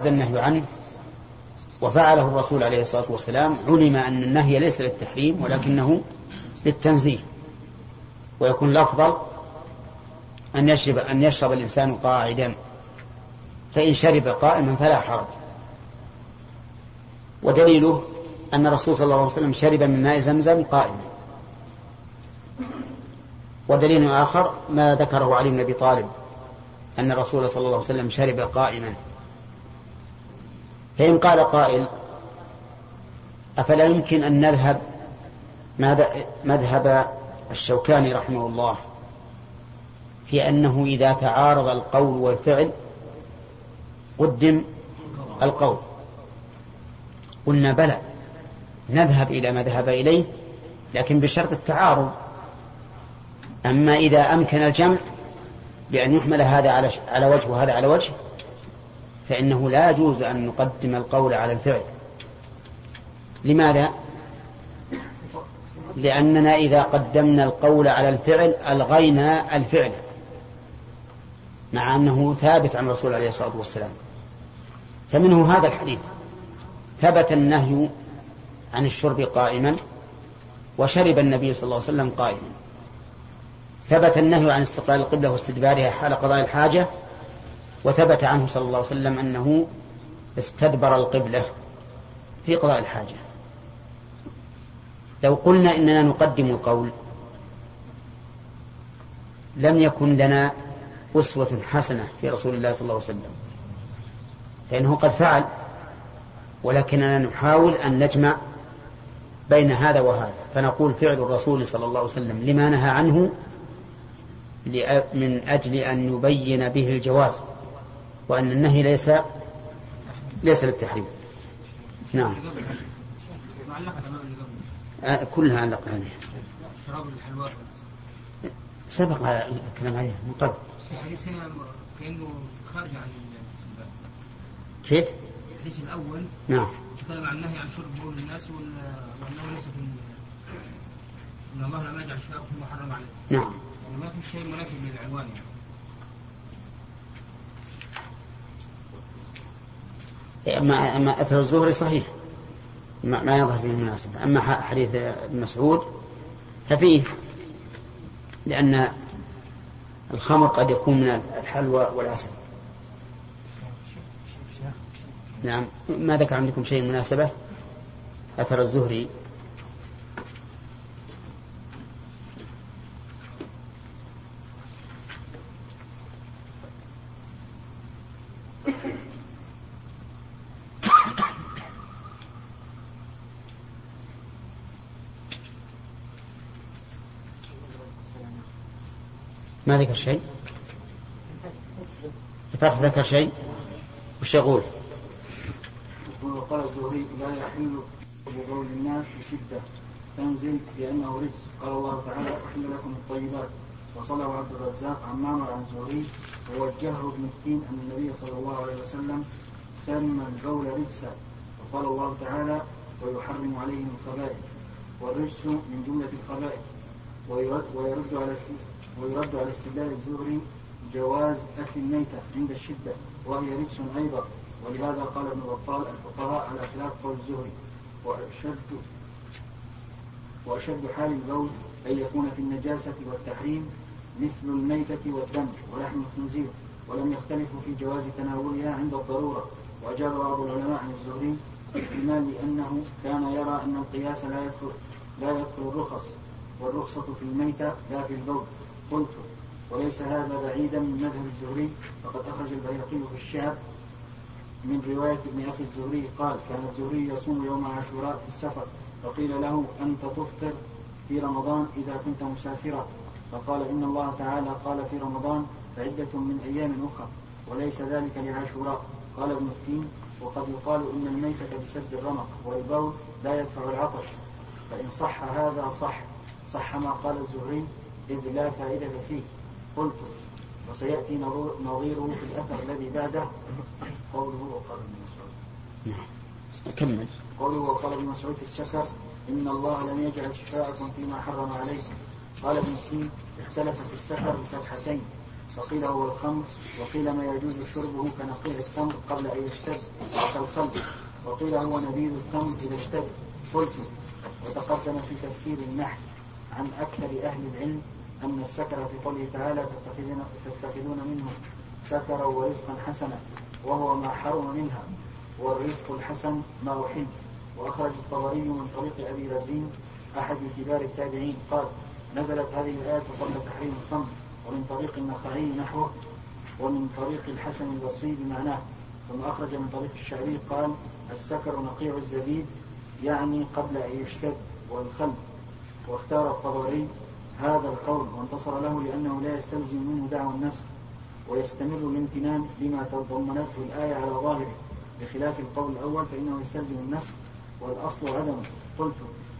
هذا النهي عنه. وفعله الرسول عليه الصلاة والسلام. علم أن النهي ليس للتحريم ولكنه للتنزيه. ويكون الأفضل أن يشرب أن يشرب الإنسان قاعدا. فإن شرب قائما فلا حرج. ودليله أن الرسول صلى الله عليه وسلم شرب من ماء زمزم قائما. ودليل آخر ما ذكره علي بن أبي طالب أن الرسول صلى الله عليه وسلم شرب قائما. فإن قال قائل أفلا يمكن أن نذهب مذهب الشوكاني رحمه الله في أنه إذا تعارض القول والفعل قدم القول. قلنا بلى نذهب إلى ما ذهب إليه لكن بشرط التعارض. أما إذا أمكن الجمع بأن يحمل هذا على على وجه وهذا على وجه فإنه لا يجوز أن نقدم القول على الفعل. لماذا؟ لأننا إذا قدمنا القول على الفعل ألغينا الفعل مع أنه ثابت عن الرسول عليه الصلاة والسلام. فمنه هذا الحديث. ثبت النهي عن الشرب قائما وشرب النبي صلى الله عليه وسلم قائما. ثبت النهي عن استقبال القبلة واستدبارها حال قضاء الحاجة وثبت عنه صلى الله عليه وسلم أنه استدبر القبلة في قضاء الحاجة. لو قلنا إننا نقدم القول لم يكن لنا أسوة حسنة في رسول الله صلى الله عليه وسلم. لأنه قد فعل ولكننا نحاول أن نجمع بين هذا وهذا. فنقول فعل الرسول صلى الله عليه وسلم لما نهى عنه من أجل أن يبين به الجواز. وأن النهي ليس ليس للتحريم. نعم. آه كلها علق عليها. شراب الحلوى سبق الكلام عليه من قبل. كأنه خارج عن كيف؟ الحديث الأول نعم. تكلم عن النهي عن شرب بول الناس وأنه ليس في أن الله لم يجعل شفاء فيما حرم عليه نعم. يعني ما في شيء مناسب للعنوان يعني أما أثر الزهري صحيح. ما, ما يظهر فيه المناسبة. أما حديث ابن مسعود ففيه لأن الخمر قد يكون من الحلوى والعسل. نعم. ما ذكر عندكم شيء مناسبة؟ أثر الزهري ما ذكر شيء؟ الفتح ذكر شيء؟ وش يقول؟ وقال الزهري لا يحل بقول الناس بشدة. تنزل لأنه رجس. قال الله تعالى أحل لكم الطيبات. وصلى عبد الرزاق عن معمر عن الزهري ووجهه ابن التين أن النبي صلى الله عليه وسلم سمى البول رجسا. وقال الله تعالى ويحرم عليهم الخبائث والرجس من جملة الخبائث ويرد, على ويرد على استدلال الزهري جواز أكل الميتة عند الشدة وهي رجس أيضا. ولهذا قال ابن بطال الفقهاء على خلاف قول الزهري وأشد وأشد حال البول أن يكون في النجاسة والتحريم مثل الميتة والدم ولحم الخنزير ولم يختلفوا في جواز تناولها عند الضرورة. وأجاب بعض العلماء عن الزهري باحتمال أنه كان يرى أن القياس لا يدخل لا يدخل الرخص والرخصة في الميتة لا في البول. قلت وليس هذا بعيدا من مذهب الزهري فقد أخرج البيهقي في الشعب من رواية ابن أخي الزهري قال كان الزهري يصوم يوم عاشوراء في السفر فقيل له أنت تفطر في رمضان إذا كنت مسافرا. فقال إن الله تعالى قال في رمضان فعدة من أيام أخرى وليس ذلك لعاشوراء. قال ابن التين وقد يقال إن الميتة بسد الرمق والبول لا يدفع العطش فإن صح هذا صح. صح ما قال الزهري. إذ لا فائدة فيه. قلت وسيأتي نظيره في الأثر الذي بعده. قوله وقال ابن مسعود. نعم. كمل. قوله وقال ابن مسعود في السكر إن الله لم يجعل شفاءكم فيما حرم عليكم. قال ابن سين اختلف في السفر بفتحتين فقيل هو الخمر وقيل ما يجوز شربه كنقيع التمر قبل أن يشتد كالخلق وقيل هو نبيذ التمر إذا اشتد. قلت وتقدم في تفسير النحل عن أكثر أهل العلم أن السكر في قوله تعالى تتخذون, منه سكرا ورزقا حسنا وهو ما حرم منها والرزق الحسن ما أحل وأخرج الطبري من طريق أبي رزين أحد كبار التابعين قال نزلت هذه الآية قبل تحريم الخمر ومن طريق النخعي نحوه ومن طريق الحسن البصري بمعناه ثم أخرج من طريق الشعبي قال السكر نقيع الزبيب يعني قبل أن يشتد والخل واختار الطبري هذا القول وانتصر له لأنه لا يستلزم منه دعوى النسخ ويستمر الامتنان لما تضمنته الآية على ظاهره. بخلاف القول الأول فإنه يستلزم النسخ والأصل عدمه قلت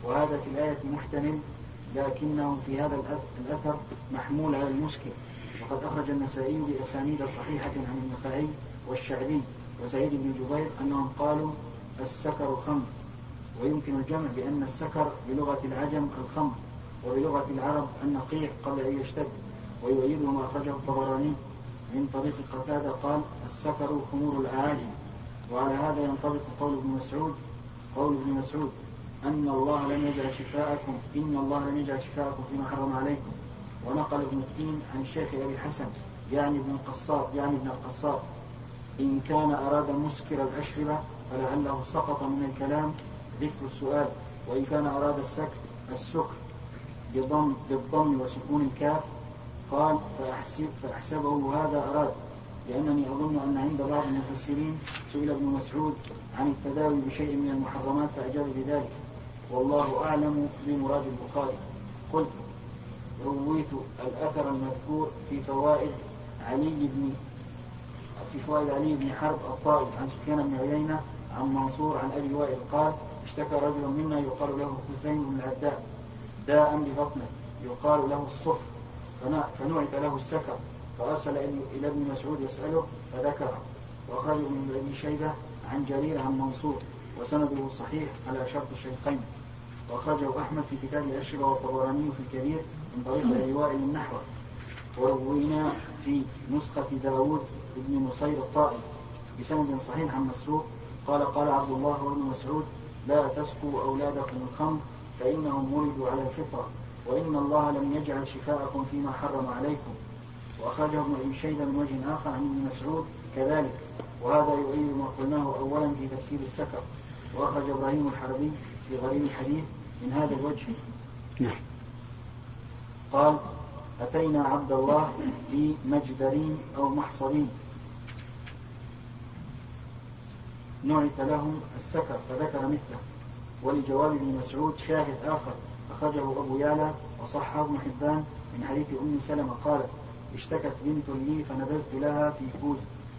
وهذا في الآية محتمل لكنه في هذا الأثر محمول على المشكل. وقد أخرج النسائي بأسانيد صحيحة عن النخعي والشعبي وسعيد بن جبير أنهم قالوا السكر خمر. ويمكن الجمع بأن السكر بلغة العجم الخمر. وبلغة العرب النقيع قبل أن يشتد ويؤيده ما أخرجه الطبراني من طريق قتادة قال السكر خمور الأعاجم وعلى هذا ينطبق قول ابن مسعود قول ابن مسعود أن الله لم يجعل شفاءكم إن الله لم يجعل شفاءكم فيما حرم عليكم. ونقل ابن التين عن الشيخ أبي الحسن يعني ابن القصاب يعني ابن القصاب إن كان أراد مسكر الأشربة فلعله سقط من الكلام ذكر السؤال وإن كان أراد السكر السكر بضم بالضم وسكون الكاف. قال فأحسب فأحسبه هذا أراد. لأنني أظن أن عند بعض المفسرين سئل ابن مسعود عن التداوي بشيء من المحرمات فأجاب بذلك. والله أعلم بمراد البخاري. قلت رويت الأثر المذكور في فوائد علي بن في فوائد علي بن حرب الطائف عن سفيان بن عيينة عن منصور عن أبي وائل قال اشتكى رجل منا يقال له حسين بن العداء داء ببطنه. يقال له الصفر. فنعت له السكر. فأرسل إلى ابن مسعود يسأله فذكره وأخرج ابن أبي شيبة عن جرير عن منصور. وسنده صحيح على شرط الشيخين. وأخرجه أحمد في كتاب الأشربة والطبراني في الكبير من طريق أبي وائل النحو وروينا في نسخة داوود بن نصير الطائي. بسند صحيح عن مسروق. قال قال عبد الله وابن مسعود لا تسقوا أولادكم الخمر فإنهم ولدوا على الفطرة وإن الله لم يجعل شفاءكم فيما حرم عليكم. وأخرجه ابن أبي شيبة من وجه آخر عن ابن مسعود كذلك. وهذا يؤيد ما قلناه أولا في تفسير السكر. وأخرج إبراهيم الحربي في غريب الحديث من هذا الوجه. نعم. قال أتينا عبد الله في مجدرين أو محصرين. نعت لهم السكر فذكر مثله. ولجواب ابن مسعود شاهد آخر أخرجه أبو يعلى وصحه ابن حبان من حديث أم سلمة قالت اشتكت بنت لي فنبذت لها في كوز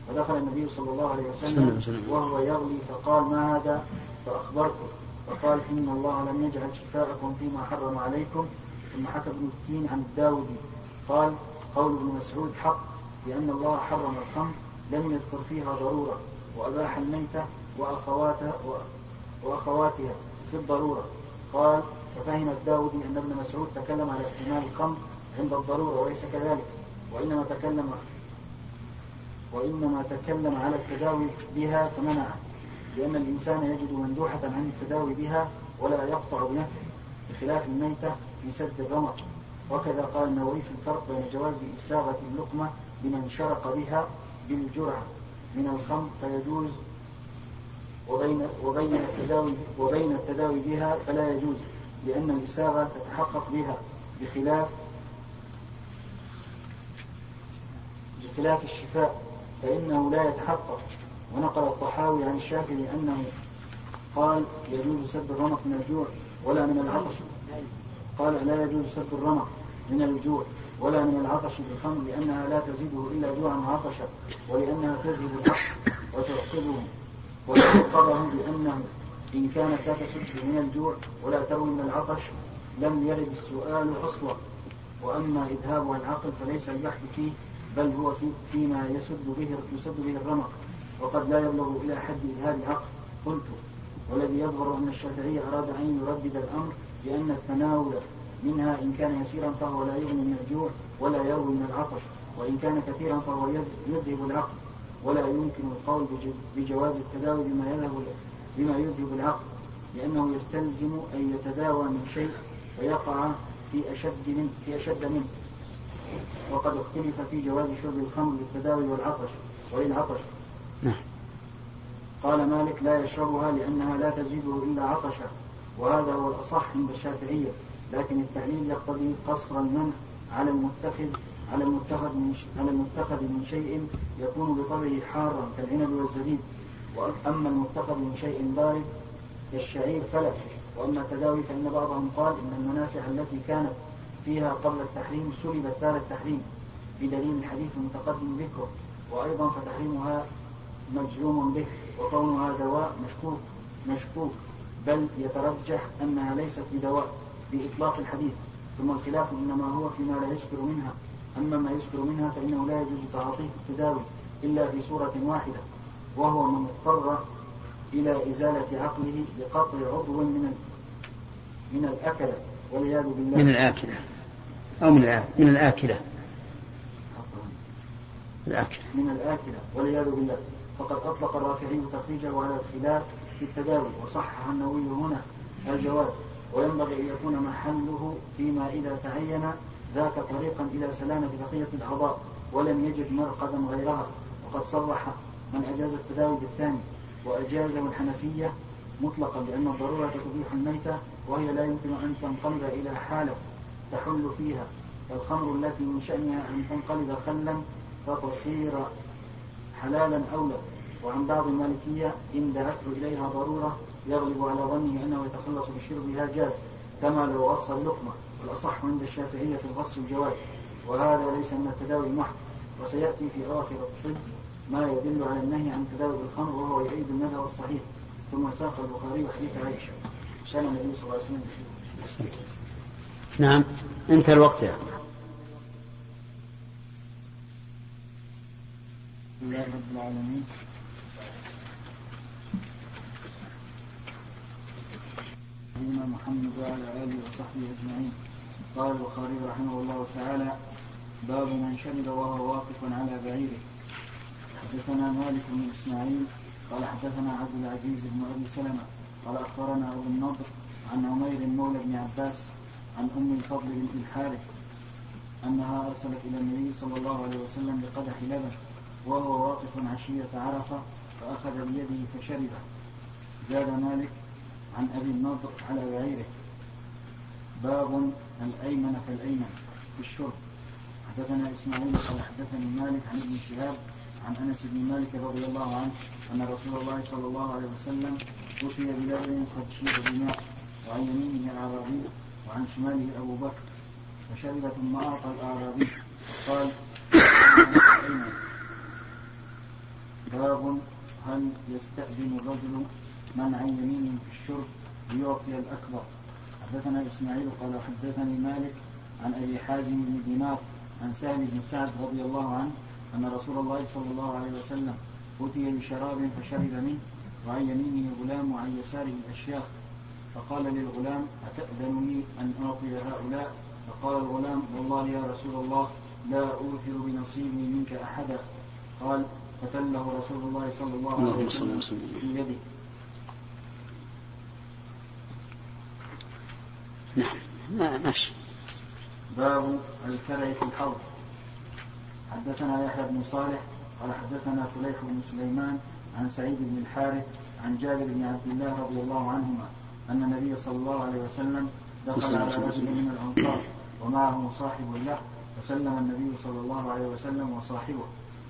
فدخل النبي صلى الله عليه وسلم وهو يغلي فقال ما هذا؟ فأخبرته فقال إن الله لم يجعل شفاءكم فيما حرم عليكم. ثم حكى ابن التين عن الداودي قال قول ابن مسعود حق لأن الله حرم الخمر لم يذكر فيها ضرورة وأباح الميتة وأخواتها وأخواتها في الضرورة. قال ففهم الداودي أن ابن مسعود تكلم على استعمال الخمر عند الضرورة وليس كذلك. وإنما تكلم وإنما تكلم على التداوي بها فمنعه لأن الإنسان يجد مندوحة عن التداوي بها ولا يقطع بنفسه بخلاف الميتة في سد الرمق. وكذا قال النووي في الفرق بين جواز إساغة اللقمة لمن شرق بها بالجرعة. من الخمر فيجوز وبين وبين التداوي وبين التداوي بها فلا يجوز لأن الإساغة تتحقق بها بخلاف بخلاف الشفاء فإنه لا يتحقق. ونقل الطحاوي عن الشافعي أنه قال يجوز سد الرمق من الجوع ولا من العطش. قال لا يجوز سد الرمق من الجوع ولا من العطش بالخمر لأنها لا تزيده إلا جوعا وعطشا ولأنها تذهب الحق وتعقبه وتعقبه بأنه إن كانت لا تسد من الجوع ولا تروي من العطش لم يرد السؤال أصلا. وأما إذهابها العقل فليس البحث فيه بل هو في فيما يسد به يسد به الرمق. وقد لا يبلغ إلى حد إذهاب العقل. قلت والذي يظهر أن الشافعي أراد أن يردد الأمر لأن التناول منها إن كان يسيرا فهو لا يغني من الجوع ولا يروي من العطش وإن كان كثيرا فهو يذهب العقل. ولا يمكن القول بجواز التداوي بما يذهب بما يذهب العقل لأنه يستلزم أن يتداوى من شيء فيقع في أشد منه في أشد منه. وقد اختلف في جواز شرب الخمر للتداوي والعطش وللعطش. نعم. قال مالك لا يشربها لأنها لا تزيده إلا عطشا وهذا هو الأصح عند الشافعية لكن التعليل يقتضي قصر المنع على المتخذ على المتخذ من على المتخذ من شيء يكون بطبعه حارا كالعنب والزبيب. وأما المتخذ من شيء بارد كالشعير فلا وأما التداوي فإن بعضهم قال إن المنافع التي كانت فيها قبل التحريم سلبت بعد التحريم. بدليل الحديث المتقدم ذكره. وأيضا فتحريمها مجزوم به وكونها دواء مشكوك مشكوك. بل يترجح أنها ليست بدواء بإطلاق الحديث. ثم الخلاف إنما هو فيما لا يسكر منها. أما ما يسكر منها فإنه لا يجوز تعاطيه التداوي إلا في صورة واحدة وهو من اضطر إلى إزالة عقله بقطع عضو من من الأكلة والعياذ بالله. من الآكلة. أو من من الآكلة. الآكلة. من الآكلة والعياذ بالله. فقد أطلق الرافعي تخريجه على الخلاف في التداوي وصحح النووي هنا الجواز وينبغي أن يكون محله فيما إذا تعين ذاك طريقا إلى سلامة بقية الأعضاء ولم يجد مرقدا غيرها. وقد صرح من أجاز التداوي بالثاني وأجازه الحنفية مطلقا لأن الضرورة تبيح الميتة وهي لا يمكن أن تنقلب إلى حالة تحل فيها. الخمر التي من شأنها أن تنقلب خلا فتصير حلالا أولى وعن بعض المالكية إن دعته إليها ضرورة يغلب على ظنه أنه يتخلص بشربها جاز كما لو غص اللقمة. والأصح عند الشافعية في الغص الجواز وهذا ليس من التداوي محض وسيأتي في أواخر الطب ما يدل على النهي عن التداوي بالخمر وهو يعيد المذهب الصحيح ثم ساق البخاري حديث عائشة. سنة النبي صلى الله عليه وسلم. نعم. انتهى الوقت يا الحمد لله رب العالمين. نبينا محمد وعلى آله وصحبه أجمعين. قال البخاري رحمه الله تعالى باب من شرب وهو واقف على بعيره. حدثنا مالك بن إسماعيل قال حدثنا عبد العزيز بن أبي سلمة قال أخبرنا أبو النضر عن عمير مولى بن عباس عن أم الفضل بن الحارث أنها أرسلت إلى النبي صلى الله عليه وسلم بقدح لبن وهو واقف عشية عرفة فأخذ بيده فشربه زاد مالك عن أبي النضر على بعيره. باب الأيمن فالأيمن في الشرب. حدثنا إسماعيل قال حدثني مالك عن ابن شهاب عن أنس بن مالك رضي الله عنه أن رسول الله صلى الله عليه وسلم أتي بلبن قد شيب بماء وعن يمينه الأعرابي وعن شماله أبو بكر. فشرب ثم أعطى الأعرابي. وقال باب هل يستأذن الرجل من عن يمينه في الشرب ليعطي الأكبر؟ حدثنا إسماعيل قال حدثني مالك عن أبي حازم بن دينار عن سهل بن سعد رضي الله عنه أن رسول الله صلى الله عليه وسلم أتي بشراب فشرب منه وعن يمينه غلام وعن يساره الأشياخ فقال للغلام أتأذن لي أن أعطي هؤلاء؟ فقال الغلام والله يا رسول الله لا أوثر بنصيبي منك أحدا. قال فتله رسول الله صلى الله عليه وسلم. في يده. نعم. ماشي. باب الكرع في الحوض. حدثنا يحيى بن صالح قال حدثنا فليح بن سليمان عن سعيد بن الحارث عن جابر بن عبد الله رضي الله عنهما أن النبي صلى الله عليه وسلم دخل على رجل من الأنصار ومعه صاحب له فسلم النبي صلى الله عليه وسلم وصاحبه.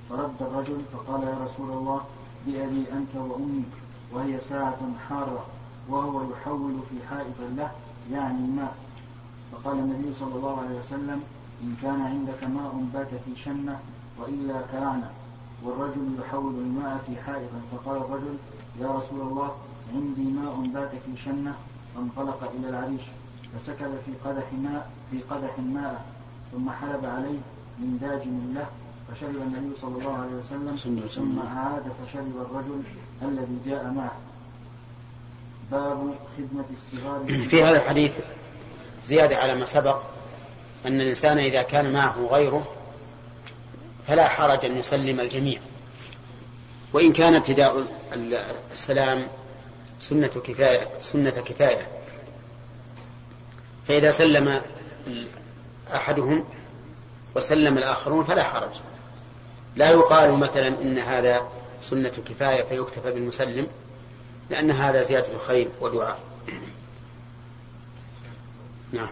فرد الرجل فقال يا رسول الله بأبي أنت وأمي وهي ساعة حارة وهو يحول في حائط له يعني الماء فقال النبي صلى الله عليه وسلم إن كان عندك ماء بات في شنة وإلا كرعنا والرجل يحول الماء في حائط. فقال الرجل يا رسول الله عندي ماء بات في شنة فانطلق إلى العريش فسكب في قدح ماء في قدح ماء ثم حلب عليه من داج له فشرب النبي صلى الله عليه وسلم ثم أعاد فشرب الرجل الذي جاء معه. باب خدمة الصغار في هذا الحديث زيادة على ما سبق أن الإنسان إذا كان معه غيره فلا حرج أن يسلم الجميع. وإن كان ابتداء السلام سنة كفاية سنة كفاية. فإذا سلم أحدهم وسلم الآخرون فلا حرج. لا يقال مثلا إن هذا سنة كفاية فيكتفى بالمسلم. لأن هذا زيادة خير ودعاء نعم.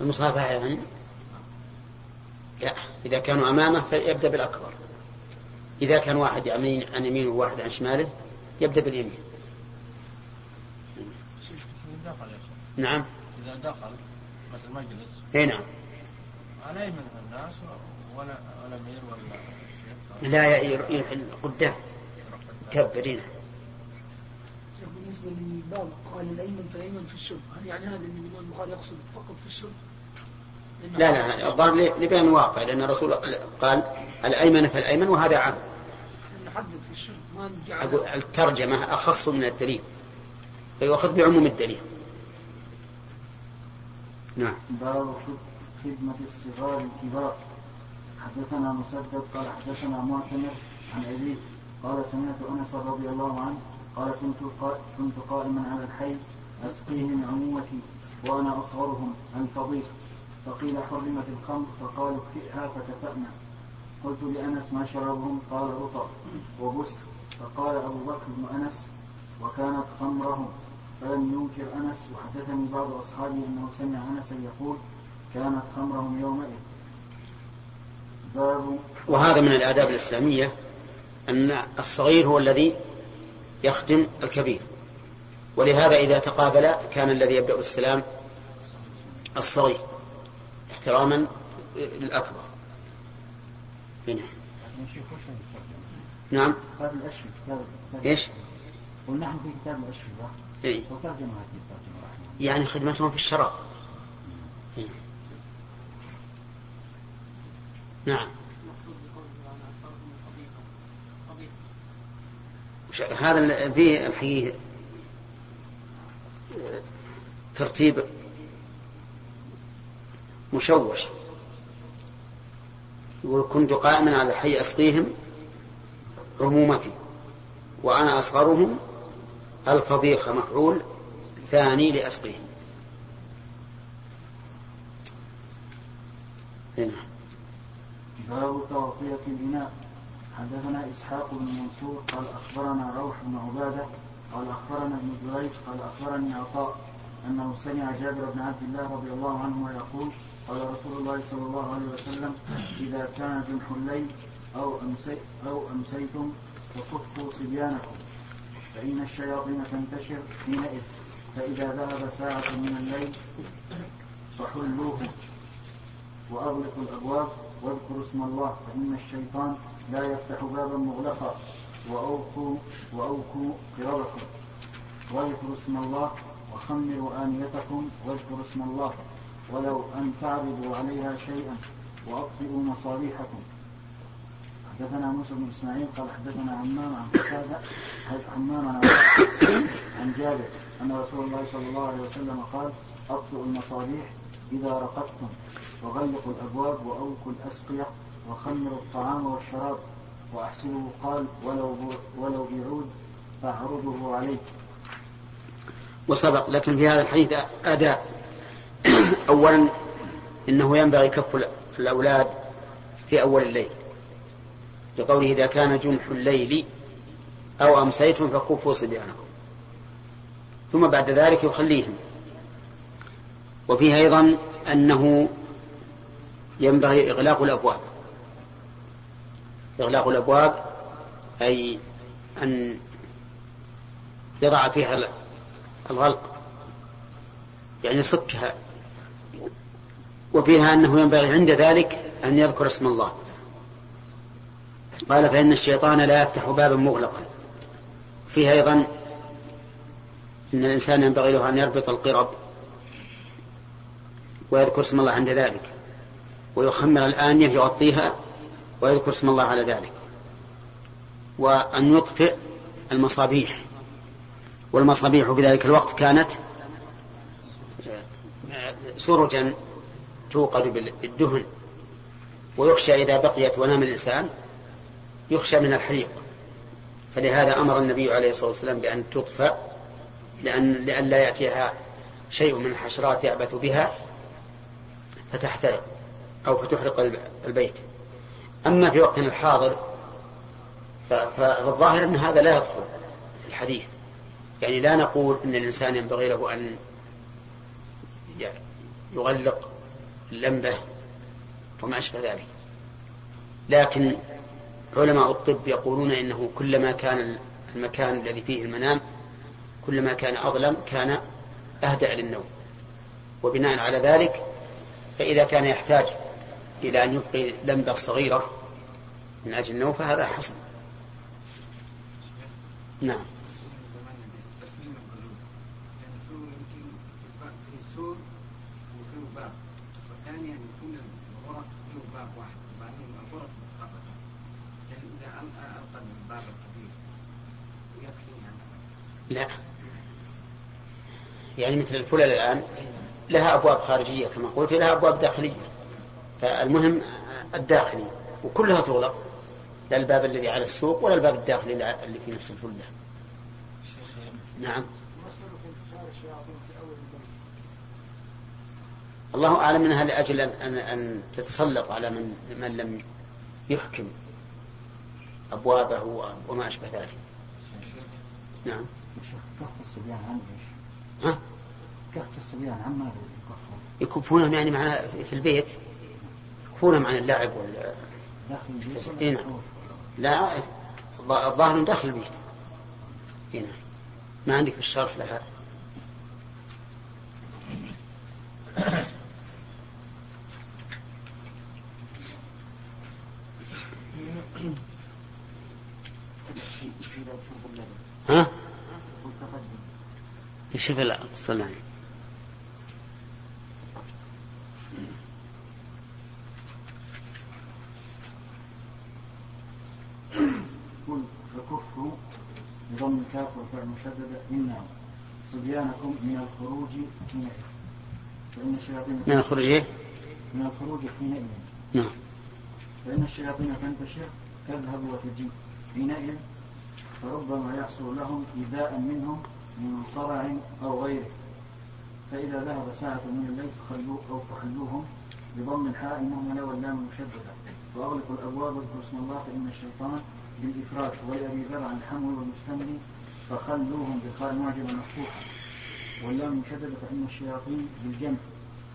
المصافحة يعني؟ لا. إذا كانوا أمامه فيبدأ بالأكبر. إذا كان واحد عن يمينه وواحد عن شماله يبدأ باليمين. نعم. إذا دخل مثل مجلس إي نعم. على من الناس ولا ولا مير ولا لا يحل قدام كبرين بالنسبة لباب قال الأيمن فالأيمن في الشرب هل يعني هذا اللي يقول البخاري يقصد فقط في الشرب؟ لا لا الظاهر لبيان الواقع لأن الرسول قال الأيمن فالأيمن وهذا عام. نحدد في الشرب ما نجعل الترجمة أخص من الدليل فيؤخذ بعموم الدليل. نعم. باب خدمة الصغار الكبار. حدثنا مسدد قال حدثنا معتمر عن أبيه قال سمعت أنس رضي الله عنه قال كنت كنت قائما على الحي أسقيهم عموتي وأنا أصغرهم الفضيح فقيل حرمت الخمر فقالوا اكفئها فكفأنا قلت لأنس ما شرابهم قال رطب وبسر فقال أبو بكر بن أنس وكانت خمرهم. فلم ينكر أنس وحدثني بعض أصحابي أنه سمع أنسا يقول كانت خمرهم يومئذ. باب وهذا من الآداب الإسلامية أن الصغير هو الذي يخدم الكبير. ولهذا إذا تقابل كان الذي يبدأ بالسلام الصغير احتراما للأكبر. هنا. نعم. كتاب الأشهر كتاب إيش؟ ونحن في كتاب الأشهر إيه؟ يعني خدمتهم في الشراب إيه. نعم هذا في الحقيقة ترتيب مشوش يقول كنت قائما على حي أسقيهم عمومتي وأنا أصغرهم الفضيخة مفعول ثاني لأسقيهم هنا. باب تغطية الإناء. حدثنا إسحاق بن منصور قال أخبرنا روح بن عبادة قال أخبرنا ابن جريج قال أخبرني عطاء أنه سمع جابر بن عبد الله رضي الله عنهما يقول قال رسول الله صلى الله عليه وسلم إذا كان جنح الليل أو أو أمسيتم فصفوا صبيانكم. فإن الشياطين تنتشر حينئذ فإذا ذهب ساعة من الليل فحلوه وأغلقوا الأبواب واذكروا اسم الله فإن الشيطان لا يفتح بابا مغلقا وأوقوا وأوكوا قربكم. واذكروا اسم الله وخمروا آنيتكم واذكروا اسم الله ولو أن تعرضوا عليها شيئا وأطفئوا مصابيحكم. حدثنا موسى بن إسماعيل قال حدثنا عمام عن قتادة عمام عن عن جابر أن رسول الله صلى الله عليه وسلم قال أطفئوا المصابيح إذا رقدتم وغلقوا الأبواب وأوكوا الأسقية وخمروا الطعام والشراب وأحسنوا قال ولو ولو بعود فاعرضه عليه. وسبق لكن في هذا الحديث أداء أولا إنه ينبغي كف الأولاد في أول الليل. لقوله إذا كان جنح الليل أو أمسيتم فكفوا صبيانكم ثم بعد ذلك يخليهم. وفيه أيضا أنه ينبغي إغلاق الأبواب. إغلاق الأبواب أي أن يضع فيها الغلق يعني صكها وفيها أنه ينبغي عند ذلك أن يذكر اسم الله. قال فإن الشيطان لا يفتح بابا مغلقا. فيها أيضا أن الإنسان ينبغي له أن يربط القرب ويذكر اسم الله عند ذلك ويخمر الآنية يغطيها ويذكر اسم الله على ذلك وأن يطفئ المصابيح. والمصابيح في ذلك الوقت كانت سرجا توقد بالدهن ويخشى إذا بقيت ونام الإنسان يخشى من الحريق. فلهذا أمر النبي عليه الصلاة والسلام بأن تطفأ لأن لئلا يأتيها شيء من الحشرات يعبث بها فتحترق أو فتحرق البيت. أما في وقتنا الحاضر فالظاهر أن هذا لا يدخل في الحديث. يعني لا نقول أن الإنسان ينبغي له أن يغلق اللمبة وما أشبه ذلك. لكن علماء الطب يقولون إنه كلما كان المكان الذي فيه المنام كلما كان أظلم كان أهدأ للنوم. وبناء على ذلك فإذا كان يحتاج إلى أن يبقي لمبة صغيرة من أجل النوم فهذا حسن نعم. لا يعني مثل الفلل الآن لها أبواب خارجية كما قلت لها أبواب داخلية. فالمهم الداخلي وكلها تغلق لا الباب الذي على السوق ولا الباب الداخلي اللي في نفس الفلة. نعم. الله أعلم أنها لأجل أن, أن تتسلط على من, من لم يحكم أبوابه وما أشبه ذلك. نعم. كف الصبيان عن إيش؟ ها؟ كف الصبيان عن ماذا يكفونهم يعني معنا في البيت يكفونهم عن اللعب وال داخل البيت إيه نعم. لا الظاهر داخل البيت هنا إيه ما عندك في الشرح لها ها؟ شوف الصلاة فكفوا بضم الكاف والفعل مشددة إنه صبيانكم من الخروج حينئذ. فإن الشياطين من الخروج إيه؟ من الخروج حينئذ. نعم. فإن الشياطين تنتشر تذهب وتجيء. حينئذ فربما يحصل لهم إيذاء منهم من صرع أو غيره. فإذا ذهب ساعة من الليل فخلوه أو فخلوهم بضم الحاء المهملة واللام المشددة وأغلقوا الأبواب واذكروا اسم الله فإن الشيطان بالإفراد ولأبي ذر عن الحمل والمستمر فخلوهم بالخاء المعجمة مفتوحة. واللام المشددة فإن الشياطين بالجمع.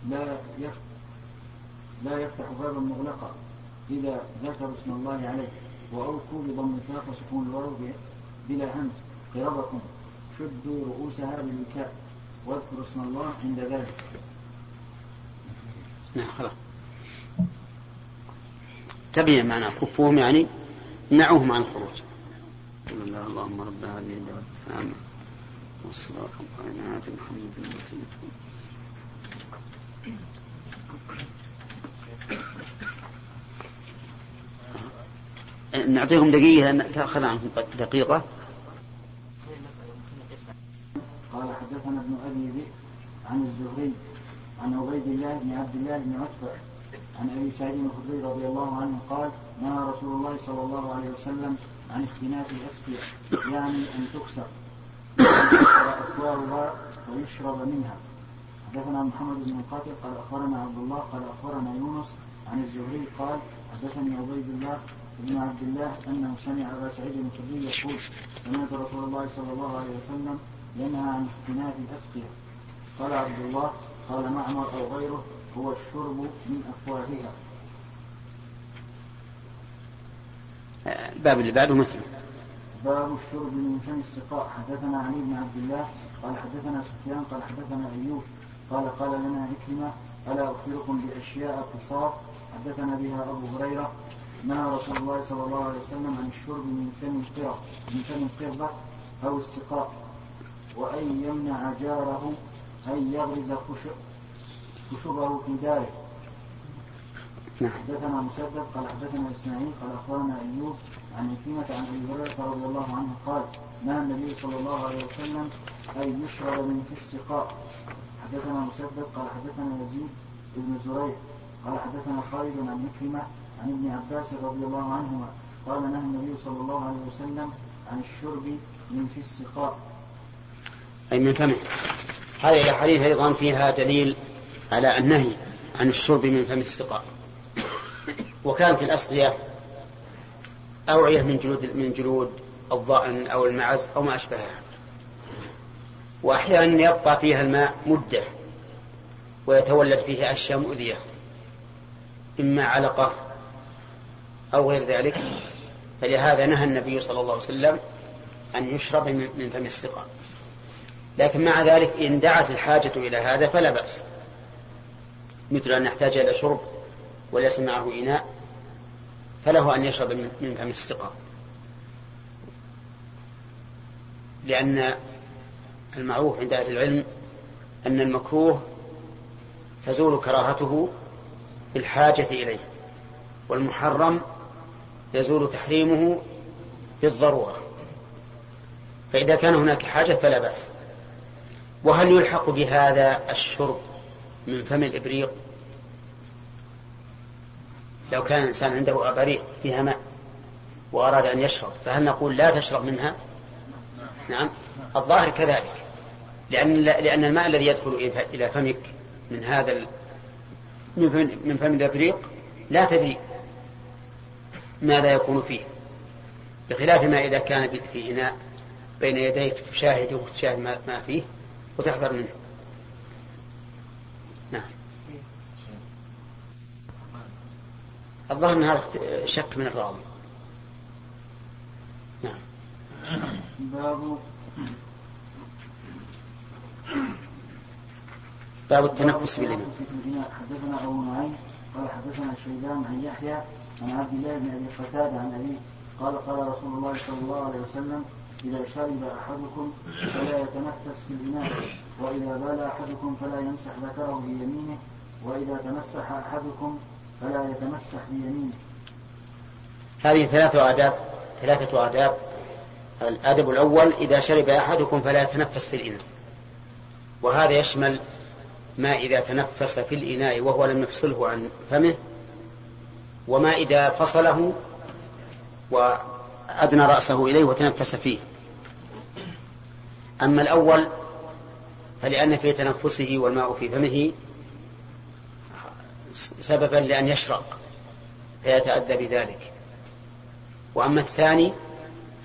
لا لا يفتح بابا مغلقا إذا ذكروا اسم الله عليه. وأوفوا بضم الكاف وسكون الواو بلا همز. قربكم. شدوا رؤوسها بالوكاء واذكروا اسم الله عند ذلك. نعم خلاص. تبين معنى كفوهم يعني منعوهم عن الخروج. قل الله اللهم رب هذه الدعوة التامة. والصلاة والقائمات محمد نعطيهم دقيقة تأخذ عنهم دقيقة. قال حدثنا ابن أبي ذئب عن الزهري عن عبيد الله بن عبد الله بن عتبة عن أبي سعيد الخدري رضي الله عنه قال نهى رسول الله صلى الله عليه وسلم عن اختناق الأسقية يعني أن تكسر أكوارها ويشرب منها. حدثنا محمد بن القاتل قال أخبرنا عبد الله قال أخبرنا يونس عن الزهري قال حدثني عبيد الله بن عبد الله أنه سمع أبا سعيد الخدري يقول سمعت رسول الله صلى الله عليه وسلم ينهى عن اختناق الأسقية. قال عبد الله قال معمر أو غيره هو الشرب من أفواهها. الباب اللي بعده مثله باب الشرب من فم السقاء. حدثنا علي بن عبد الله قال حدثنا سفيان قال حدثنا أيوب قال قال لنا عكرمة الا أخبركم بأشياء قصار. حدثنا بها أبو هريرة نهى رسول الله صلى الله عليه وسلم عن الشرب من فم القرى من فم القربة أو السقاء. وأن يمنع جاره أن يغرز خشبه في داره. نعم. حدثنا مسدد قال حدثنا إسماعيل قال أخبرنا أيوب عن عكرمة عن أبي هريرة رضي الله عنه قال نهى النبي صلى الله عليه وسلم أن يشرب من في السقاء؟ حدثنا مسدد قال حدثنا يزيد بن زريع قال حدثنا خالد عن عكرمة عن ابن عباس رضي الله عنهما قال نهى النبي صلى الله عليه وسلم عن الشرب من في السقاء. أي من فمه. هذه الأحاديث أيضا فيها دليل على النهي عن الشرب من فم السقاء وكانت الأصلية أوعية من جلود من جلود الضأن أو المعز أو ما أشبهها. وأحيانا يبقى فيها الماء مدة ويتولد فيه أشياء مؤذية إما علقة أو غير ذلك. فلهذا نهى النبي صلى الله عليه وسلم أن يشرب من فم السقاء لكن مع ذلك إن دعت الحاجة إلى هذا فلا بأس. مثل أن يحتاج إلى شرب وليس معه إناء فله أن يشرب من فم السقاء لأن المعروف عند أهل العلم أن المكروه تزول كراهته بالحاجة إليه والمحرم يزول تحريمه بالضرورة. فإذا كان هناك حاجة فلا بأس. وهل يلحق بهذا الشرب من فم الإبريق؟ لو كان الإنسان عنده أباريق فيها ماء وأراد أن يشرب فهل نقول لا تشرب منها؟ نعم. الظاهر كذلك. لأن لأن الماء الذي يدخل إلى فمك من هذا من فم الإبريق لا تدري ماذا يكون فيه. بخلاف ما إذا كان في إناء بين يديك تشاهد وتشاهد ما فيه وتحذر منه. نعم. الظاهر أن هذا شك من الراوي نعم. باب باب التنفس بالإناء. حدثنا أبو نعيم قال حدثنا شيبان عن يحيى عن عبد الله بن أبي قتادة عن أبيه قال قال رسول الله صلى الله عليه وسلم إذا شرب أحدكم فلا يتنفس في الإناء وإذا بال أحدكم فلا يمسح ذكره بيمينه وإذا تمسح أحدكم فلا يتمسح بيمينه هذه ثلاثة آداب ثلاثة آداب. الأدب الأول إذا شرب أحدكم فلا يتنفس في الإناء. وهذا يشمل ما إذا تنفس في الإناء وهو لم يفصله عن فمه وما إذا فصله وأدنى رأسه إليه وتنفس فيه. أما الأول فلأن في تنفسه والماء في فمه سببا لأن يشرق فيتأذى بذلك. وأما الثاني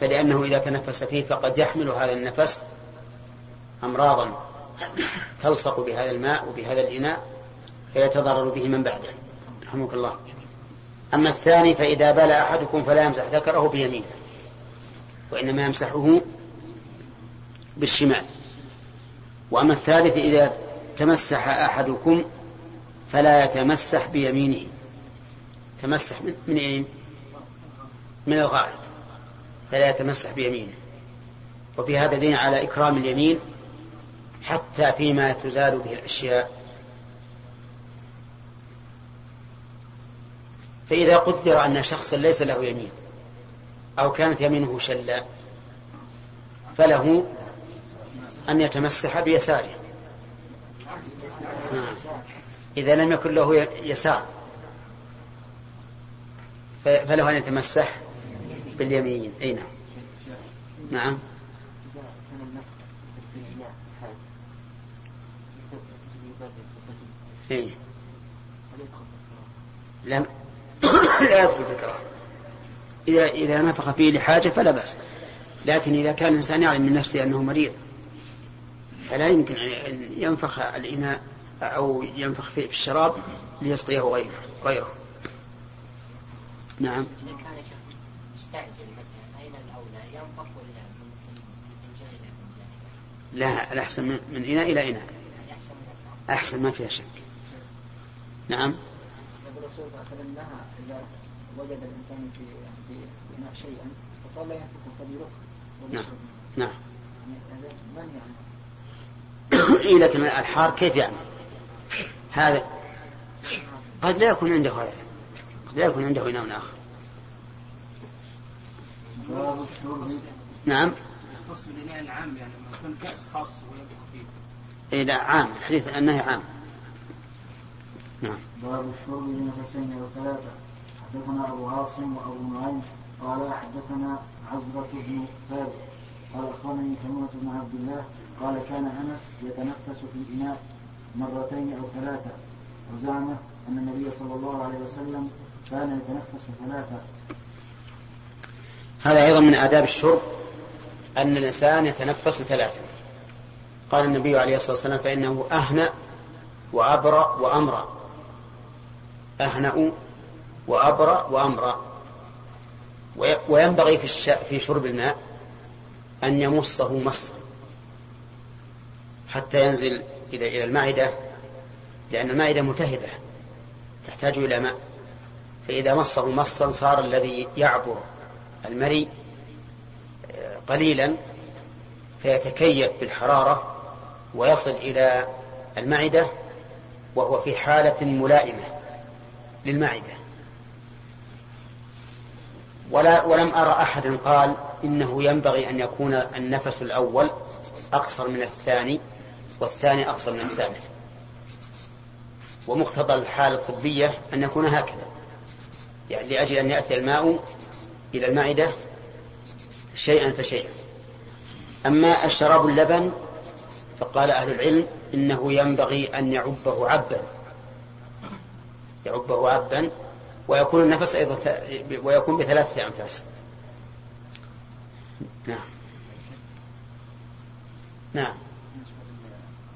فلأنه إذا تنفس فيه فقد يحمل هذا النفس أمراضا تلصق بهذا الماء وبهذا الإناء فيتضرر به من بعده. رحمك الله. أما الثاني فإذا بال أحدكم فلا يمسح ذكره بيمينه وإنما يمسحه بالشمال. وأما الثالث إذا تمسح أحدكم فلا يتمسح بيمينه. تمسح من, أين؟ من الغائط. فلا يتمسح بيمينه. وفي هذا دين على إكرام اليمين حتى فيما تزال به الأشياء. فإذا قدر أن شخصا ليس له يمين أو كانت يمينه شلا فله أن يتمسح بيساره. إذا لم يكن له يسار فله أن يتمسح باليمين. أي نعم. نعم؟ لم لا يدخل في الكراهة إذا إذا نفخ فيه لحاجة فلا بأس. لكن إذا كان الإنسان يعلم من نفسه أنه مريض فلا يمكن أن ينفخ الإناء أو ينفخ في الشراب ليسقيه غيره غيره. نعم. إذا كان مستعجل مثلا أين الأولى؟ ينفخ ولا من من لا الأحسن من, من إناء إلى إناء. أحسن ما فيها شك. نعم. الرسول صلى الله عليه وسلم نهى إذا وجد الإنسان في في إناء شيئا فقال لا ينفخ قد نعم. نعم. يعني؟ إيه لكن الحار كيف يعني هذا قد لا يكون عنده هذا لا يكون عنده إناء آخر. نعم. بالإناء العام يعني يكون كأس خاص ويبقى خفيف إيه لا عام. الحديث النهي عام. نعم. باب الشرب بنفسين وثلاثة. حدثنا أبو عاصم وأبو نعيم. قال حدثنا عزرة بن ثابت. قال أخبرني تيمة بن عبد الله. قال كان أنس يتنفس في الإناء مرتين أو ثلاثة. وزعم أن النبي صلى الله عليه وسلم كان يتنفس ثلاثة. هذا أيضا من آداب الشرب أن الإنسان يتنفس ثلاثا قال النبي عليه الصلاة والسلام فإنه أهنأ وأبرأ وأمرأ. أهنأ وأبرأ وأمرأ. وي- وينبغي في. في شرب الماء أن يمصه مصا حتى ينزل إلى إلى المعدة لأن المعدة ملتهبة تحتاج إلى ماء. فإذا مصه مصا صار الذي يعبر المري آه، قليلا فيتكيف بالحرارة ويصل إلى المعدة وهو في حالة ملائمة للمعدة ولا ولم أرى أحد قال إنه ينبغي أن يكون النفس الأول أقصر من الثاني. والثاني أقصر من الثالث. ومقتضى الحالة الطبية أن يكون هكذا. يعني لأجل أن يأتي الماء إلى المعدة شيئا فشيئا. أما الشراب اللبن فقال أهل العلم إنه ينبغي أن يعبه عبا. يعبه عبا ويكون النفس أيضا ويكون بثلاثة أنفاس نعم. نعم ثلاث الأول التحريم على بابه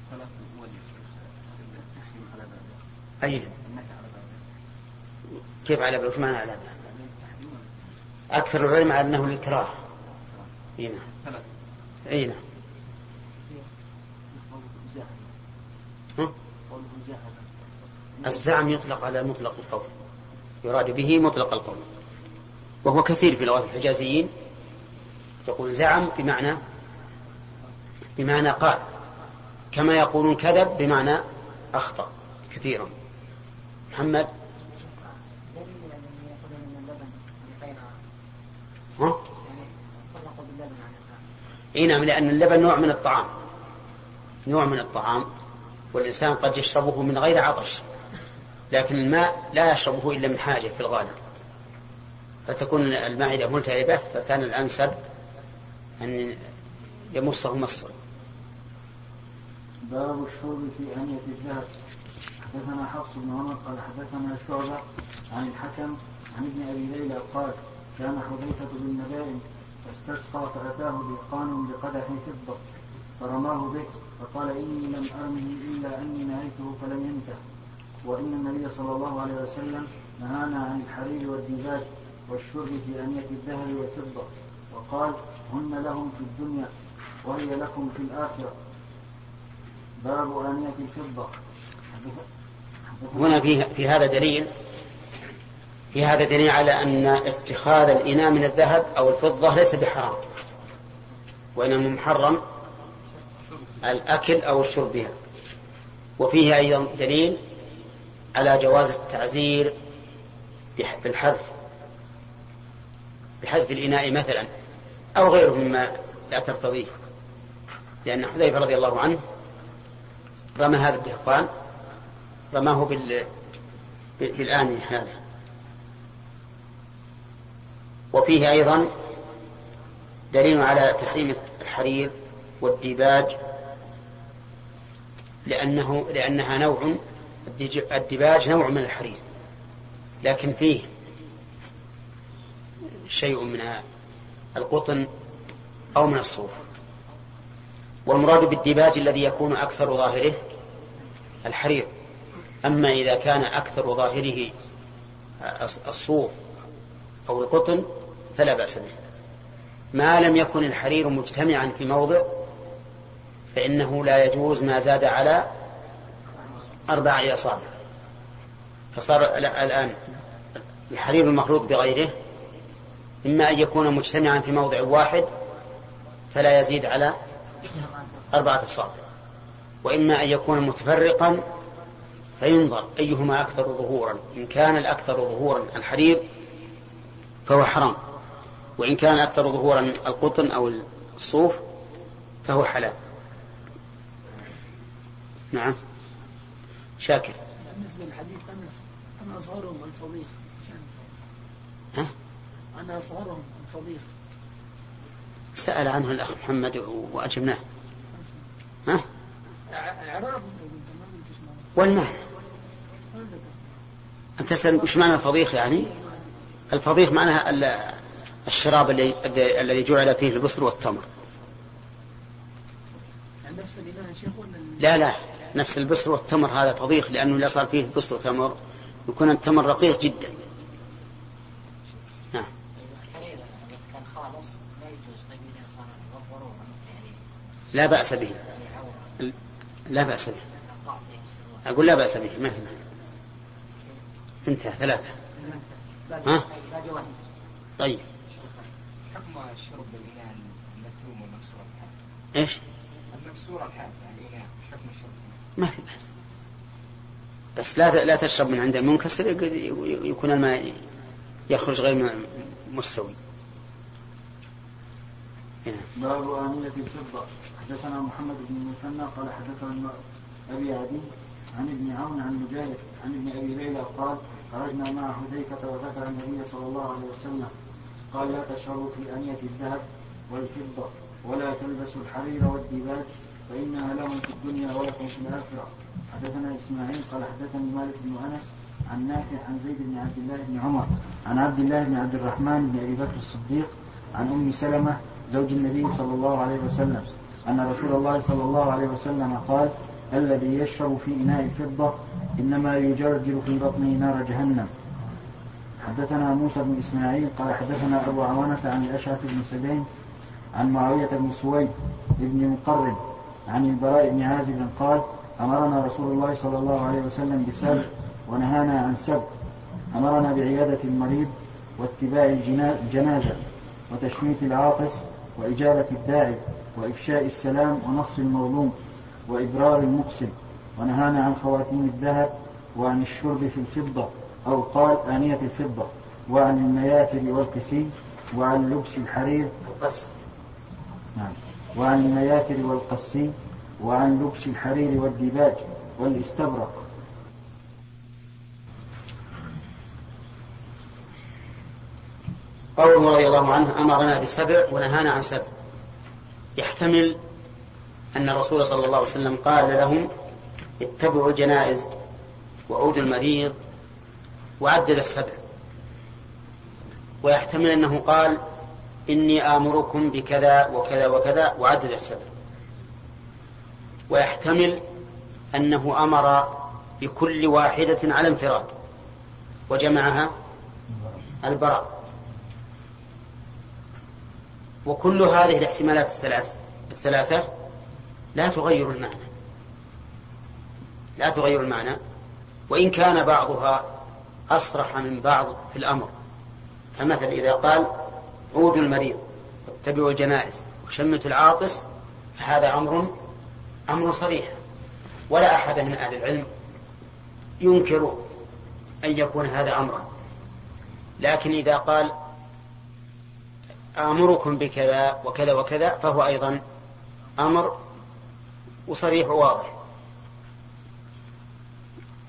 أي؟ بابه كيف على وش معنى على باب؟ التحريم أكثر العلم على أنه للكراهة. أي نعم. أي نعم. الزعم يطلق على مطلق القول. يراد به مطلق القول. وهو كثير في لغة الحجازيين. يقول زعم بمعنى بمعنى قال. كما يقولون كذب بمعنى أخطأ كثيرا. محمد؟ إي نعم لأن اللبن نوع من الطعام. نوع من الطعام والإنسان قد يشربه من غير عطش لكن الماء لا يشربه إلا من حاجة في الغالب. فتكون المعدة ملتهبة فكان الأنسب أن يمصه مصا باب الشرب في أنية الذهب. حدثنا حفص بن عمر قال حدثنا شعبة عن الحكم عن ابن أبي ليلى قال كان حذيفة بن نبائم فاستسقى فأتاه دهقان بقدح فضة فرماه به فقال إني لم أرمه إلا أني نهيته فلم ينته. وإن النبي صلى الله عليه وسلم نهانا عن الحرير والديباج والشرب في أنية الذهب والفضة. وقال هن لهم في الدنيا وهي لكم في الآخرة. باب آنية الفضة. هنا في في هذا دليل في هذا دليل على أن اتخاذ الإناء من الذهب أو الفضة ليس بحرام وإنما محرم الأكل أو الشرب بها. وفيه أيضا دليل على جواز التعزير بالحذف. بحذف الإناء مثلا أو غيره مما لا ترتضيه. لأن حذيفة رضي الله عنه رمى هذا الدهقان رماه بال بالآن هذا وفيه أيضا دليل على تحريم الحرير والديباج لأنه لأنها نوع الديباج نوع من الحرير لكن فيه شيء من القطن أو من الصوف. والمراد بالديباج الذي يكون أكثر ظاهره الحرير. أما إذا كان أكثر ظاهره الصوف أو القطن فلا بأس به. ما لم يكن الحرير مجتمعا في موضع فإنه لا يجوز ما زاد على أربع أصابع فصار ال- الآن الحرير المخلوط بغيره إما أن يكون مجتمعا في موضع واحد فلا يزيد على أربعة أصابع. وإما أن يكون متفرقا فينظر أيهما أكثر ظهورا. إن كان الأكثر ظهورا الحرير فهو حرام. وإن كان أكثر ظهورا القطن أو الصوف فهو حلال. نعم. شاكر. بالنسبة للحديث أنا أنا أصغرهم الفضيح؟ أنا أصغرهم الفضيح. سأل عنه الأخ محمد وأجبناه. ها؟ والمعنى. أنت تسأل وش معنى الفضيخ يعني؟ الفضيخ معناها ال- الشراب الذي جعل فيه البصر والتمر. لا لا. نفس البصر والتمر هذا فضيخ لأنه إذا صار فيه بصر وتمر يكون التمر رقيق جدا. نعم الحرير إذا كان خالص لا يجوز طيب إذا صار ضرورة يعني لا بأس به. يعني لا بأس به. أقول لا بأس به ما في مانع. انتهى ثلاثة. ها؟ طيب. حكم الشرب بالإناء المثوم والمكسور الحاد. إيش؟ المكسور الحاد يعني الإناء مش حكم الشرب. ما في بأس. بس لا لا تشرب من عند المنكسر يكون الماء يخرج غير مستوي. نعم. باب آنية الفضة. حدثنا محمد بن المثنى قال حدثنا أبي عدي عن ابن عون عن مجاهد عن ابن أبي ليلى قال خرجنا مع حذيفة وذكر النبي صلى الله عليه وسلم. قال لا تشربوا في آنية الذهب والفضة ولا تلبسوا الحرير والديباج فإنها لهم في الدنيا ولكم في الآخرة. حدثنا إسماعيل قال حدثني مالك بن أنس عن نافع عن زيد بن عبد الله بن عمر عن عبد الله بن عبد الرحمن بن أبي بكر الصديق عن أم سلمة زوج النبي صلى الله عليه وسلم أن رسول الله صلى الله عليه وسلم قال الذي يشرب في إناء الفضة إنما يجرجر في بطنه نار جهنم. حدثنا موسى بن إسماعيل قال حدثنا أبو عوانة عن الأشعث بن سليم عن معاوية بن سويد بن مقرن عن البراء بن عازب قال أمرنا رسول الله صلى الله عليه وسلم بسبع ونهانا عن سبع أمرنا بعيادة المريض واتباع الجنا- الجنازة وتشميت العاطس وإجابة الداعي وإفشاء السلام ونص المظلوم وإبرار المقسم ونهانا عن خواتيم الذهب وعن الشرب في الفضة أو قال آنية الفضة وعن المياثر والقسي وعن لبس الحرير بس نعم. وعن المياثر والقسي وعن لبس الحرير والديباج والإستبرق. قوله رضي الله عنه أمرنا بسبع ونهانا عن سبع. يحتمل أن الرسول صلى الله عليه وسلم قال لهم اتبعوا الجنائز وعودوا المريض وعدد السبع. ويحتمل أنه قال إني آمركم بكذا وكذا وكذا وعدد السبع. ويحتمل أنه أمر بكل واحدة على انفراد وجمعها البراء. وكل هذه الاحتمالات الثلاث الثلاثة لا تغير المعنى. لا تغير المعنى. وإن كان بعضها أصرح من بعض في الأمر. فمثلا إذا قال عودوا المريض واتبعوا الجنائز وشمتوا العاطس فهذا أمر أمر صريح. ولا أحد من أهل العلم ينكر أن يكون هذا أمرا. لكن إذا قال آمركم بكذا وكذا وكذا فهو أيضا أمر وصريح وواضح.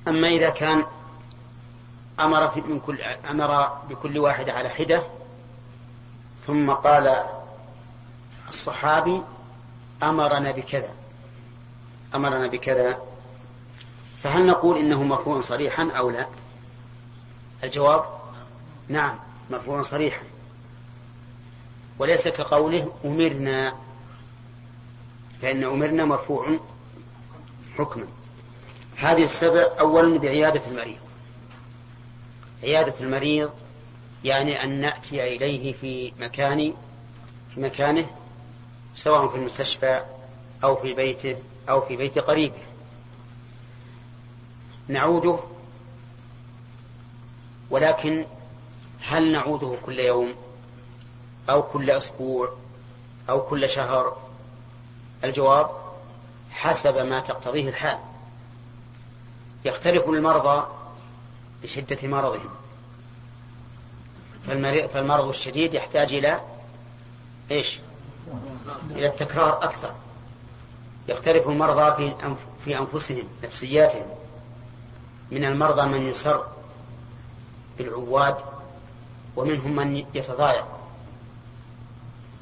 أما إذا كان أمر في من كل أمر بكل واحدة على حدة ثم قال الصحابي أمرنا بكذا أمرنا بكذا فهل نقول إنه مرفوع صريحا أو لا؟ الجواب نعم مرفوع صريحا. وليس كقوله أمرنا فإن أمرنا مرفوع حكما. هذه السبع أولا بعيادة المريض. عيادة المريض يعني أن نأتي إليه في مكان في مكانه سواء في المستشفى أو في بيته أو في بيت قريبه. نعوده ولكن هل نعوده كل يوم؟ أو كل أسبوع أو كل شهر. الجواب حسب ما تقتضيه الحال. يختلف المرضى بشدة مرضهم. فالمرض الشديد يحتاج إلى إيش؟ إلى التكرار أكثر. يختلف المرضى في أنفسهم نفسياتهم. من المرضى من يسر بالعواد ومنهم من يتضايق.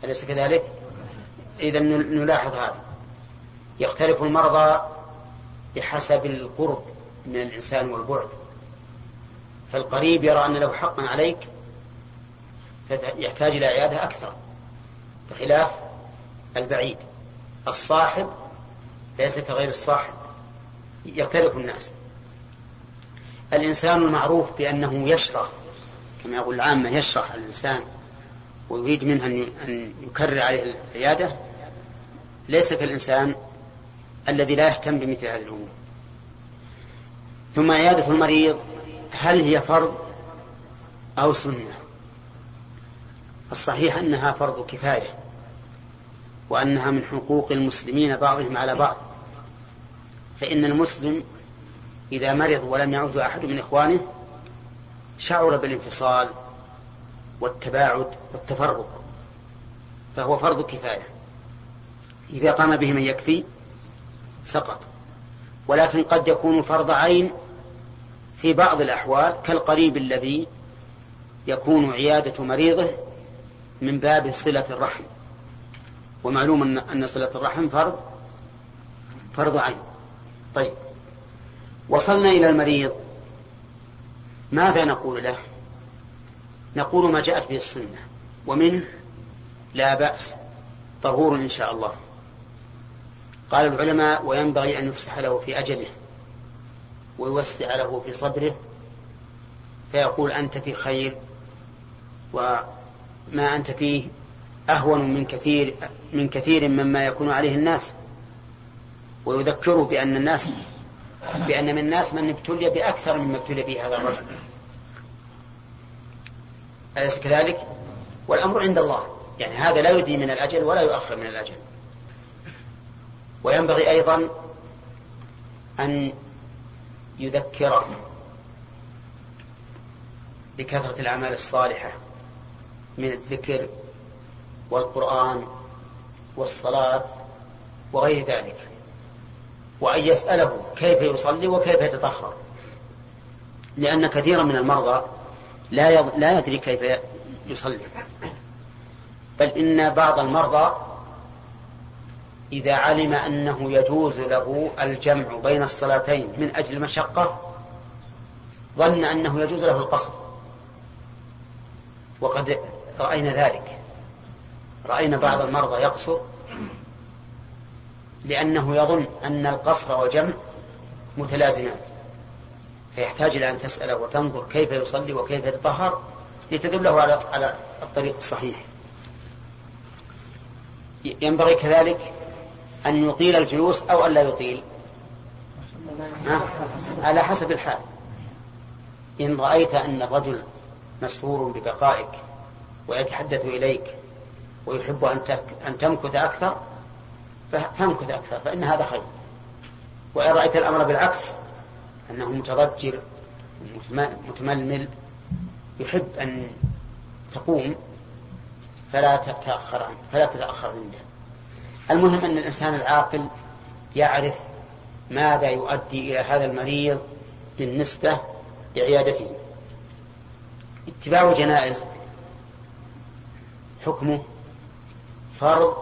أليس كذلك؟ إذا نلاحظ هذا. يختلف المرضى بحسب القرب من الإنسان والبعد. فالقريب يرى أن له حقا عليك فيحتاج إلى عيادة أكثر بخلاف البعيد. الصاحب ليس كغير الصاحب. يختلف الناس. الإنسان المعروف بأنه يشرح كما يقول العامة يشرح الإنسان. ويريد منه أن يكرر عليه العيادة ليس كالإنسان الذي لا يهتم بمثل هذه الأمور. ثم عيادة المريض هل هي فرض أو سنة؟ الصحيح أنها فرض كفاية وأنها من حقوق المسلمين بعضهم على بعض. فإن المسلم إذا مرض ولم يعود أحد من إخوانه شعر بالانفصال والتباعد والتفرق فهو فرض كفاية. إذا قام به من يكفي سقط. ولكن قد يكون فرض عين في بعض الأحوال كالقريب الذي يكون عيادة مريضه من باب صلة الرحم. ومعلوم أن صلة الرحم فرض فرض عين. طيب. وصلنا إلى المريض. ماذا نقول له؟ نقول ما جاءت به السنة ومنه لا بأس طهور إن شاء الله. قال العلماء وينبغي أن يفسح له في أجله ويوسع له في صدره فيقول أنت في خير وما أنت فيه أهون من كثير من كثير مما يكون عليه الناس. ويذكره بأن الناس بأن من الناس من ابتلي بأكثر مما ابتلي به هذا الرجل. أليس كذلك؟ والأمر عند الله. يعني هذا لا يدي من الأجل ولا يؤخر من الأجل. وينبغي أيضا أن يذكره بكثرة الأعمال الصالحة من الذكر والقرآن والصلاة وغير ذلك. وأن يسأله كيف يصلي وكيف يتطهر. لأن كثيرا من المرضى لا لا يدري كيف يصلي. بل إن بعض المرضى إذا علم أنه يجوز له الجمع بين الصلاتين من أجل المشقة ظن أنه يجوز له القصر وقد رأينا ذلك. رأينا بعض المرضى يقصر لأنه يظن أن القصر والجمع متلازمان. فيحتاج إلى أن تسأله وتنظر كيف يصلي وكيف يتطهر لتدله على على الطريق الصحيح. ينبغي كذلك أن يطيل الجلوس أو أن لا يطيل؟ على حسب الحال إن رأيت أن الرجل مسرور ببقائك ويتحدث إليك ويحب أن أن تمكث أكثر فامكث أكثر فإن هذا خير وإن رأيت الأمر بالعكس أنه متضجر متململ يحب أن تقوم فلا تتأخر عنه فلا تتأخر عنده. المهم أن الإنسان العاقل يعرف ماذا يؤدي إلى هذا المريض بالنسبة لعيادته. اتباع الجنائز حكمه فرض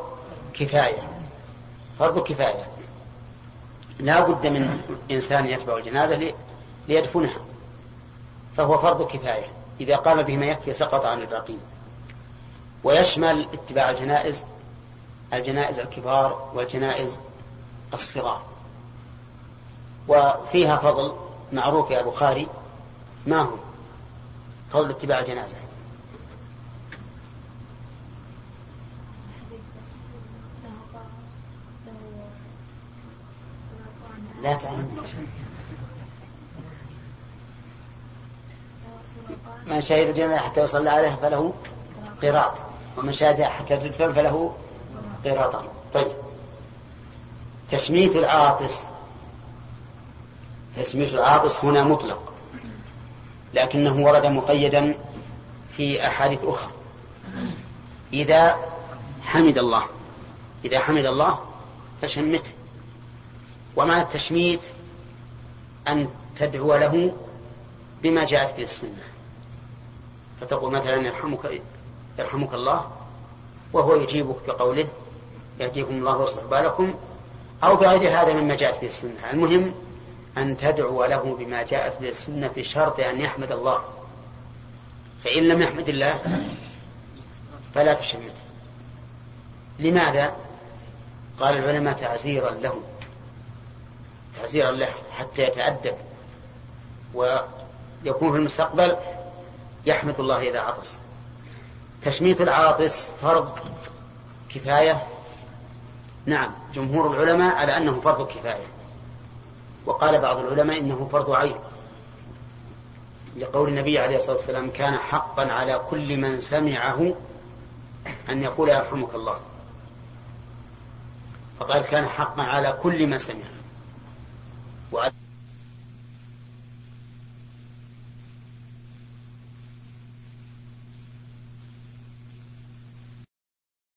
كفاية فرض كفاية. لا بد من إنسان يتبع الجنازة ليدفنها. فهو فرض كفاية. إذا قام به ما يكفي سقط عن الباقين. ويشمل اتباع الجنائز الجنائز الكبار والجنائز الصغار. وفيها فضل معروف يا البخاري ما هو؟ فضل اتباع الجنازة. لا تعلم. من شهد الجنة حتى يصلى عليه فله قراط. ومن شهد حتى تدفن فله قراطان طيب. تشميت العاطس. تسمية العاطس هنا مطلق. لكنه ورد مقيدا في أحاديث أخرى. إذا حمد الله. إذا حمد الله فشمته. ومعنى التشميت أن تدعو له بما جاءت به السنة. فتقول مثلا يرحمك يرحمك الله وهو يجيبك بقوله يهديكم الله ويصلح بالكم أو بغير هذا مما جاءت به السنة. المهم أن تدعو له بما جاءت به السنة في شرط أن يحمد الله. فإن لم يحمد الله فلا تشمته لماذا؟ قال العلماء تعزيرا له. تعزيرا له حتى يتأدب ويكون في المستقبل يحمد الله إذا عطس. تشميت العاطس فرض كفاية؟ نعم جمهور العلماء على أنه فرض كفاية. وقال بعض العلماء إنه فرض عين. لقول النبي عليه الصلاة والسلام كان حقا على كل من سمعه أن يقول يرحمك الله. فقال كان حقا على كل من سمعه. وعلى